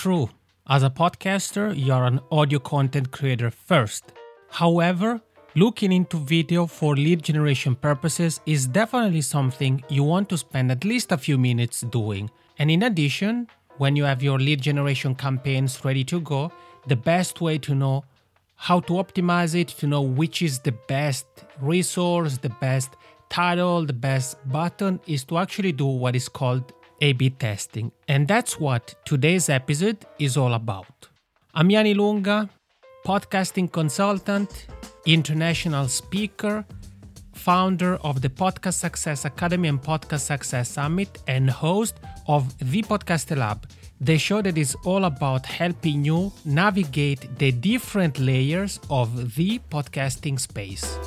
true. As a podcaster, you're an audio content creator first. However, looking into video for lead generation purposes is definitely something you want to spend at least a few minutes doing. And in addition, when you have your lead generation campaigns ready to go, the best way to know how to optimize it, to know which is the best resource, the best title, the best button, is to actually do what is called A B testing. And that's what today's episode is all about. I'm Yanni Lunga, podcasting consultant, international speaker, founder of the Podcast Success Academy and Podcast Success Summit, and host of The Podcast Lab, the show that is all about helping you navigate the different layers of the podcasting space.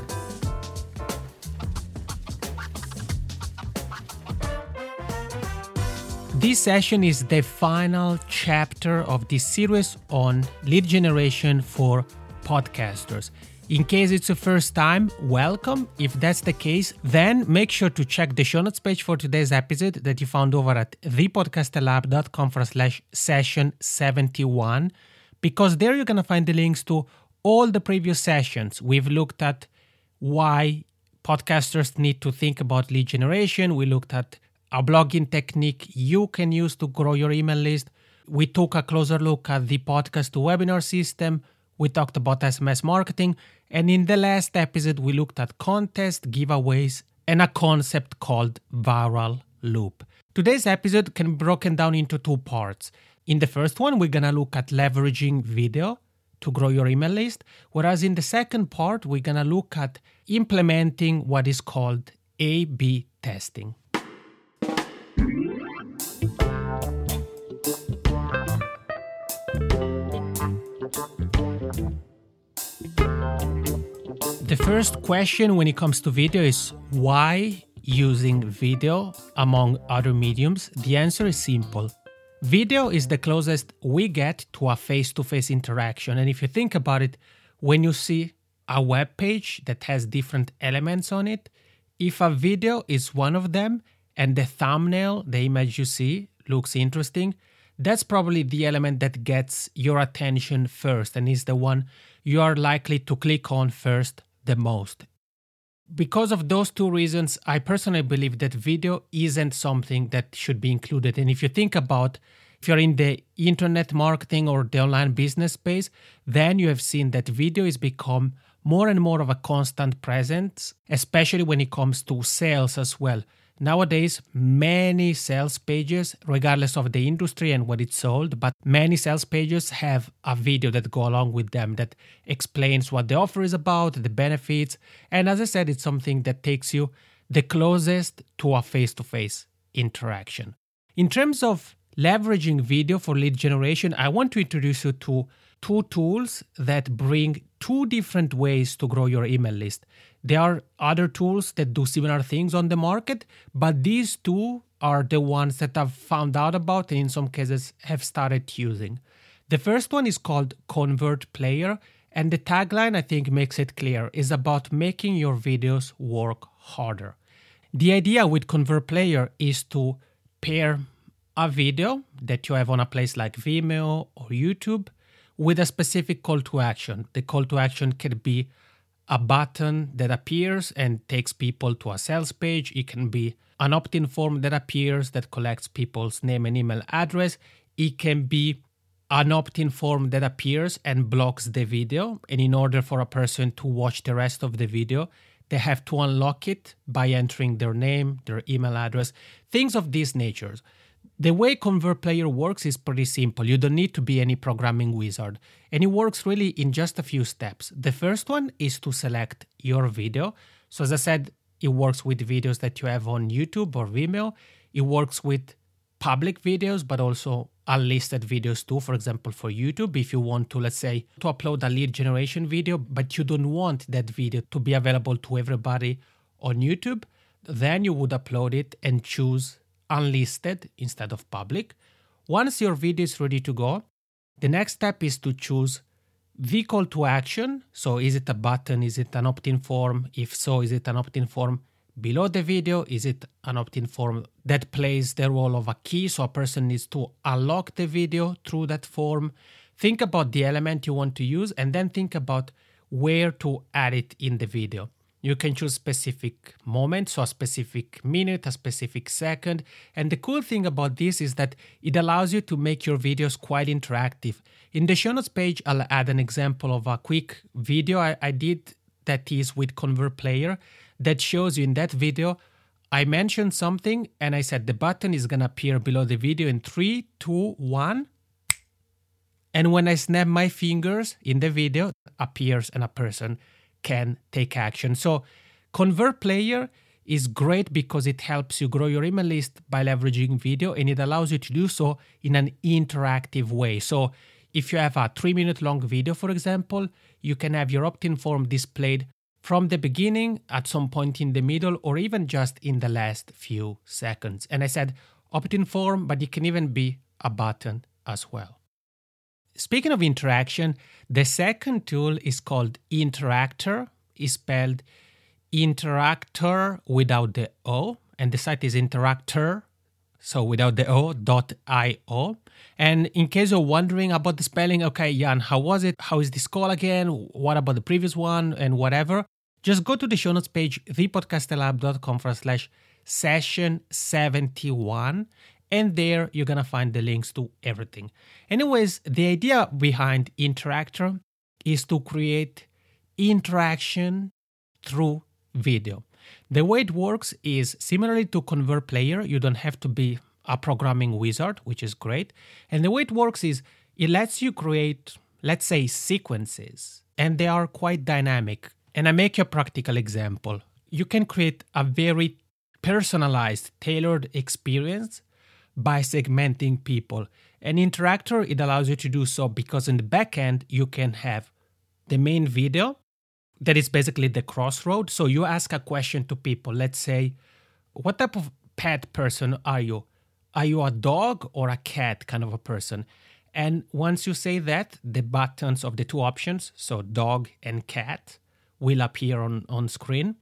This session is the final chapter of this series on lead generation for podcasters. In case it's the first time, welcome. If that's the case, then make sure to check the show notes page for today's episode that you found over at thepodcasterlab.com forward slash session 71, because there you're going to find the links to all the previous sessions. We've looked at why podcasters need to think about lead generation. We looked at a blogging technique you can use to grow your email list. We took a closer look at the podcast to webinar system. We talked about SMS marketing. And in the last episode, we looked at contest, giveaways, and a concept called viral loop. Today's episode can be broken down into two parts. In the first one, we're going to look at leveraging video to grow your email list, whereas in the second part, we're going to look at implementing what is called A B testing. First question when it comes to video is why using video among other mediums? The answer is simple. Video is the closest we get to a face to face interaction. And if you think about it, when you see a web page that has different elements on it, if a video is one of them and the thumbnail, the image you see, looks interesting, that's probably the element that gets your attention first and is the one you are likely to click on first the most. Because of those two reasons, I personally believe that video isn't something that should be included. And if you think about if you're in the internet marketing or the online business space, then you have seen that video has become more and more of a constant presence, especially when it comes to sales as well. Nowadays, many sales pages, regardless of the industry and what it's sold, but many sales pages have a video that go along with them that explains what the offer is about, the benefits, and as I said, it's something that takes you the closest to a face-to-face interaction. In terms of leveraging video for lead generation, I want to introduce you to two tools that bring two different ways to grow your email list. There are other tools that do similar things on the market, but these two are the ones that I've found out about and in some cases have started using. The first one is called Convert Player, and the tagline I think makes it clear is about making your videos work harder. The idea with Convert Player is to pair a video that you have on a place like Vimeo or YouTube with a specific call to action. The call to action can be a button that appears and takes people to a sales page. It can be an opt in form that appears that collects people's name and email address. It can be an opt in form that appears and blocks the video. And in order for a person to watch the rest of the video, they have to unlock it by entering their name, their email address, things of this nature. The way Convert Player works is pretty simple. You don't need to be any programming wizard, and it works really in just a few steps. The first one is to select your video. So, as I said, it works with videos that you have on YouTube or Vimeo. It works with public videos, but also unlisted videos too. For example, for YouTube, if you want to, let's say, to upload a lead generation video, but you don't want that video to be available to everybody on YouTube, then you would upload it and choose unlisted instead of public. Once your video is ready to go, the next step is to choose the call to action. So, is it a button? Is it an opt in form? If so, is it an opt in form below the video? Is it an opt in form that plays the role of a key? So a person needs to unlock the video through that form. Think about the element you want to use and then think about where to add it in the video. You can choose specific moments, so a specific minute, a specific second. And the cool thing about this is that it allows you to make your videos quite interactive. In the show notes page, I'll add an example of a quick video I, I did that is with Convert Player that shows you in that video. I mentioned something and I said the button is gonna appear below the video in three, two, one. And when I snap my fingers in the video, appears and a person can take action. So Convert Player is great because it helps you grow your email list by leveraging video and it allows you to do so in an interactive way. So if you have a three minute long video, for example, you can have your opt in form displayed from the beginning, at some point in the middle, or even just in the last few seconds. And I said opt in form, but it can even be a button as well. Speaking of interaction, the second tool is called Interactr, is spelled Interactr without the O, and the site is Interactr, so without the O, dot I-O. And in case you're wondering about the spelling, okay, Jan, how was it? How is this call again? What about the previous one and whatever? Just go to the show notes page, thepodcasterlab.com forward slash session 71 and there you're gonna find the links to everything. Anyways, the idea behind Interactr is to create interaction through video. The way it works is similarly to Convert Player, you don't have to be a programming wizard, which is great. And the way it works is it lets you create, let's say, sequences, and they are quite dynamic. And I make a practical example. You can create a very personalized, tailored experience by segmenting people. An Interactr, it allows you to do so because in the backend, you can have the main video that is basically the crossroad. So you ask a question to people. Let's say, what type of pet person are you? Are you a dog or a cat kind of a person? And once you say that, the buttons of the two options, so dog and cat, will appear on, on screen.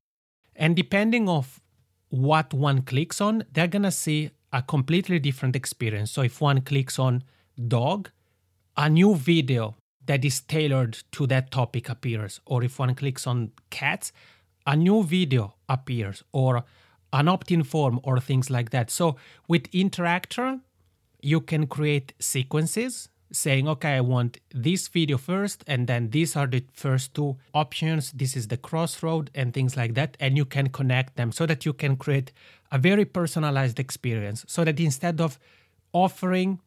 And depending of what one clicks on, they're gonna see a completely different experience. So if one clicks on dog, a new video that is tailored to that topic appears. Or if one clicks on cats, a new video appears or an opt-in form or things like that. So with Interactr, you can create sequences saying, okay, I want this video first, and then these are the first two options. This is the crossroad and things like that. And you can connect them so that you can create a very personalized experience. So that instead of offering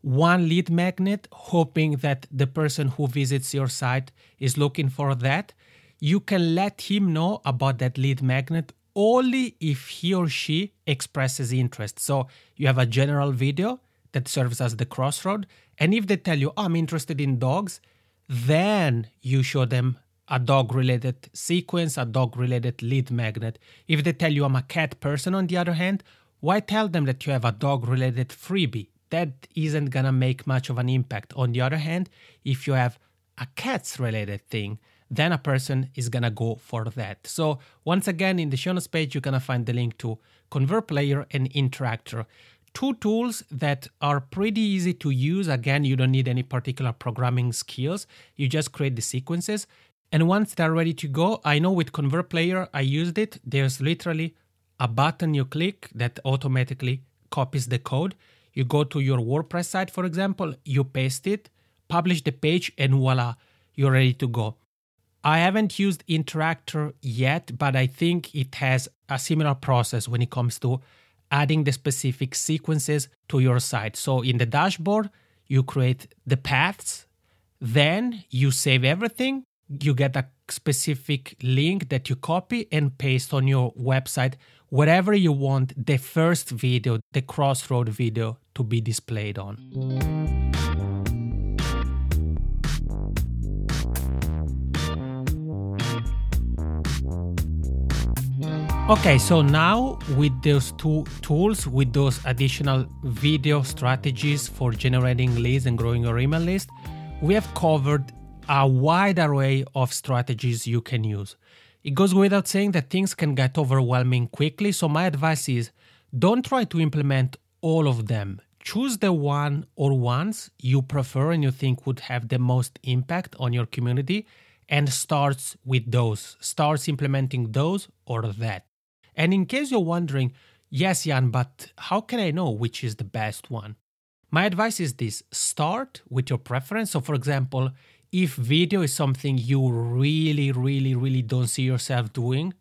one lead magnet, hoping that the person who visits your site is looking for that, you can let him know about that lead magnet only if he or she expresses interest. So you have a general video that serves as the crossroad. And if they tell you, oh, I'm interested in dogs, then you show them a dog related sequence, a dog related lead magnet. If they tell you I'm a cat person, on the other hand, why tell them that you have a dog related freebie? That isn't gonna make much of an impact. On the other hand, if you have a cats related thing, then a person is gonna go for that. So once again, in the show notes page, you're gonna find the link to ConvertPlayer and Interactr two tools that are pretty easy to use. Again, you don't need any particular programming skills. You just create the sequences. And once they're ready to go, I know with Convert Player, I used it. There's literally a button you click that automatically copies the code. You go to your WordPress site, for example, you paste it, publish the page, and voila, you're ready to go. I haven't used Interactr yet, but I think it has a similar process when it comes to adding the specific sequences to your site. So in the dashboard, you create the paths, then you save everything, you get a specific link that you copy and paste on your website wherever you want the first video, the crossroad video to be displayed on. Okay, so now with those two tools, with those additional video strategies for generating leads and growing your email list, we have covered a wide array of strategies you can use. It goes without saying that things can get overwhelming quickly, so my advice is don't try to implement all of them. Choose the one or ones you prefer and you think would have the most impact on your community and starts with those. Starts implementing those or that. And in case you're wondering, yes, Jan, but how can I know which is the best one? My advice is this start with your preference. So, for example, if video is something you really, really, really don't see yourself doing,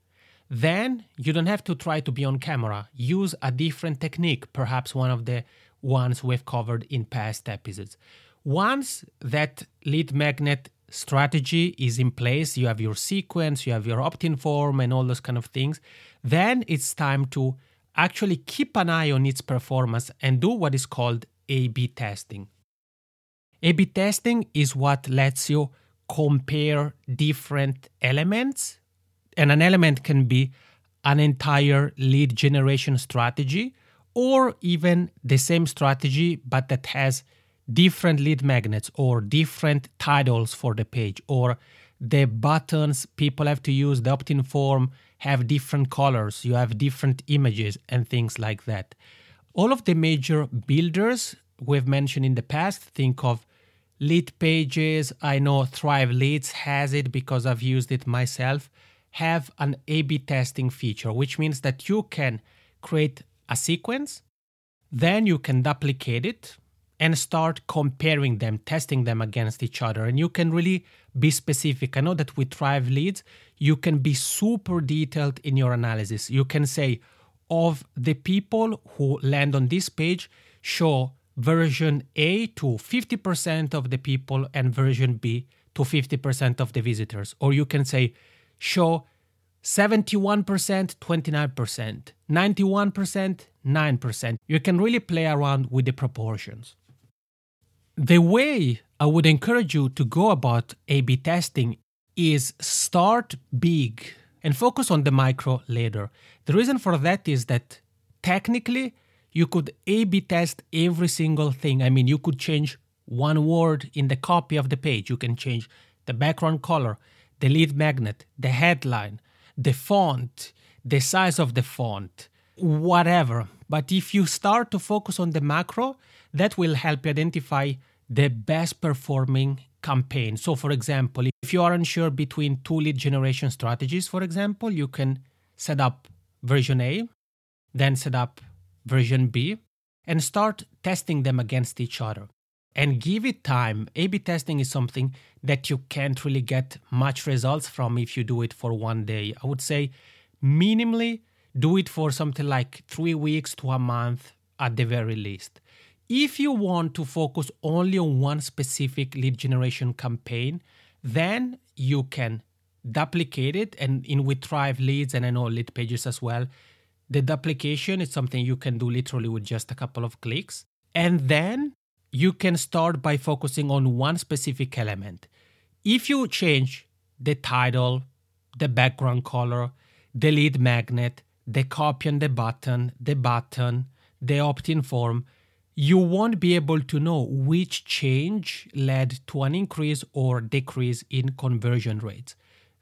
then you don't have to try to be on camera. Use a different technique, perhaps one of the ones we've covered in past episodes. Once that lead magnet strategy is in place, you have your sequence, you have your opt in form, and all those kind of things, then it's time to actually keep an eye on its performance and do what is called a B testing. A B testing is what lets you compare different elements, and an element can be an entire lead generation strategy or even the same strategy but that has different lead magnets or different titles for the page or the buttons people have to use the opt-in form have different colors. You have different images and things like that. All of the major builders we've mentioned in the past think of Leadpages. I know thrive leads has it because i've used it myself have an a b testing feature which means that you can create a sequence then you can duplicate it and start comparing them testing them against each other. And you can really be specific i know that with thrive leads you can be super detailed in your analysis you can say of the people who land on this page show version A to 50% of the people and version B to 50% of the visitors. Or you can say, show 71%, 29%, 91%, 9%. You can really play around with the proportions. The way I would encourage you to go about A B testing is start big and focus on the micro later. The reason for that is that technically you could A B test every single thing. I mean, you could change one word in the copy of the page, you can change the background color, the lead magnet, the headline, the font, the size of the font, whatever. But if you start to focus on the macro, that will help you identify the best performing campaign. So, for example, if you are unsure between two lead generation strategies, for example, you can set up version A, then set up version B, and start testing them against each other. And give it time. A B testing is something that you can't really get much results from if you do it for one day. I would say minimally do it for something like three weeks to a month at the very least. If you want to focus only on one specific lead generation campaign, then you can duplicate it and in with Thrive leads and I know Leadpages as well the duplication is something you can do literally with just a couple of clicks. And then you can start by focusing on one specific element. If you change the title, the background color, the lead magnet, the copy on the button, the button, the opt in form, you won't be able to know which change led to an increase or decrease in conversion rates.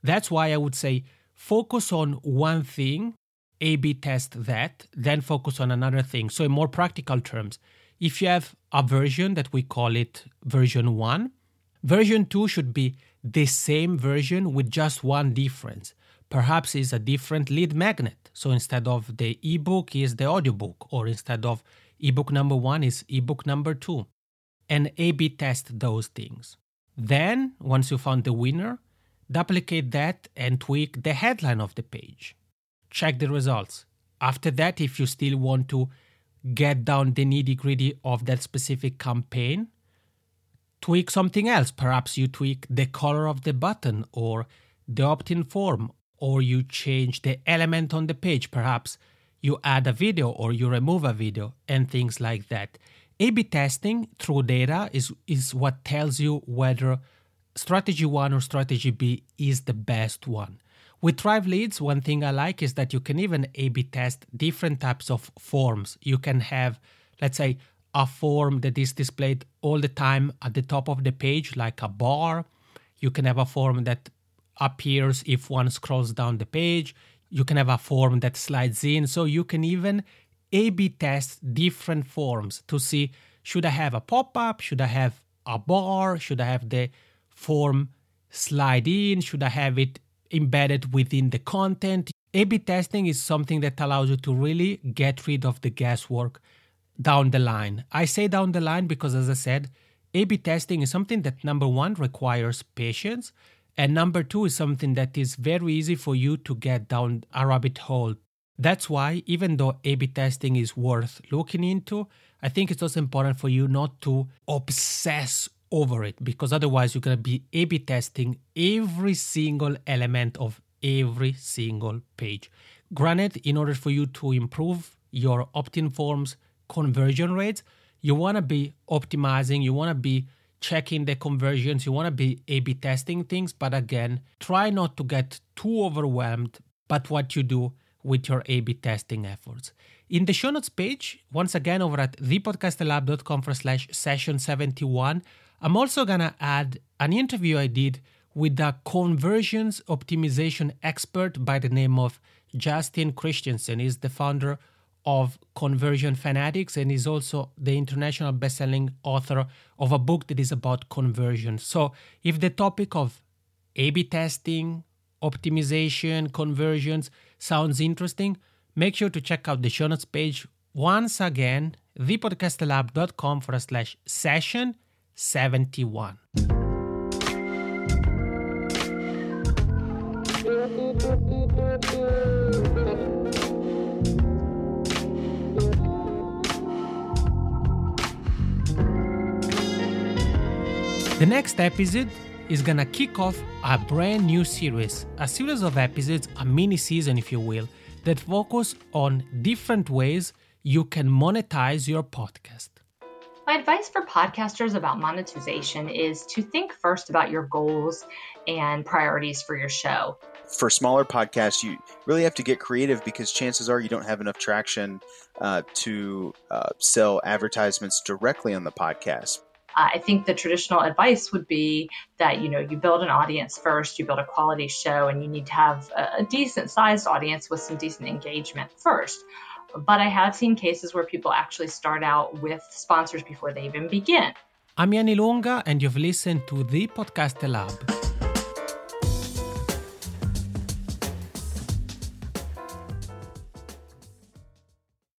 That's why I would say focus on one thing a B test that, then focus on another thing. So, in more practical terms, if you have a version that we call it version 1, version 2 should be the same version with just one difference. Perhaps is a different lead magnet. So instead of the ebook is the audiobook, or instead of ebook number one is ebook number two. And A B test those things. Then, once you found the winner, duplicate that and tweak the headline of the page check the results. After that, if you still want to get down the nitty gritty of that specific campaign, tweak something else. Perhaps you tweak the color of the button or the opt in form, or you change the element on the page. Perhaps you add a video or you remove a video and things like that. A B testing through data is, is what tells you whether strategy one or strategy B is the best one. With Thrive Leads, one thing I like is that you can even A B test different types of forms. You can have, let's say, a form that is displayed all the time at the top of the page, like a bar. You can have a form that appears if one scrolls down the page. You can have a form that slides in. So you can even A B test different forms to see should I have a pop up? Should I have a bar? Should I have the form slide in? Should I have it embedded within the content? A B testing is something that allows you to really get rid of the guesswork down the line. I say down the line because, as I said, A B testing is something that number one requires patience, and number two is something that is very easy for you to get down a rabbit hole. That's why, even though A B testing is worth looking into, I think it's also important for you not to obsess over it because otherwise you're going to be A B testing every single element of every single page. Granted, in order for you to improve your opt in forms conversion rates, you want to be optimizing, you want to be checking the conversions, you want to be A B testing things. But again, try not to get too overwhelmed but what you do with your A B testing efforts. In the show notes page, once again over at thepodcasterlab.com forward slash session 71, I'm also to add an interview I did with a conversions optimization expert by the name of Justin Christianson. He's the founder of Conversion Fanatics and is also the international best-selling author of a book that is about conversion. So, if the topic of A/B testing, optimization, conversions sounds interesting, make sure to check out the show notes page once again, thepodcasterlab.com forward slash session 71. The next episode is gonna kick off a brand new series, a series of episodes, a mini season, if you will, that focus on different ways you can monetize your podcast. My advice for podcasters about monetization is to think first about your goals and priorities for your show. For smaller podcasts, you really have to get creative because chances are you don't have enough traction uh, to uh, sell advertisements directly on the podcast. Uh, I think the traditional advice would be that you know you build an audience first, you build a quality show, and you need to have a, a decent sized audience with some decent engagement first. But I have seen cases where people actually start out with sponsors before they even begin. I'm Yanni Longa, and you've listened to the Podcast Lab.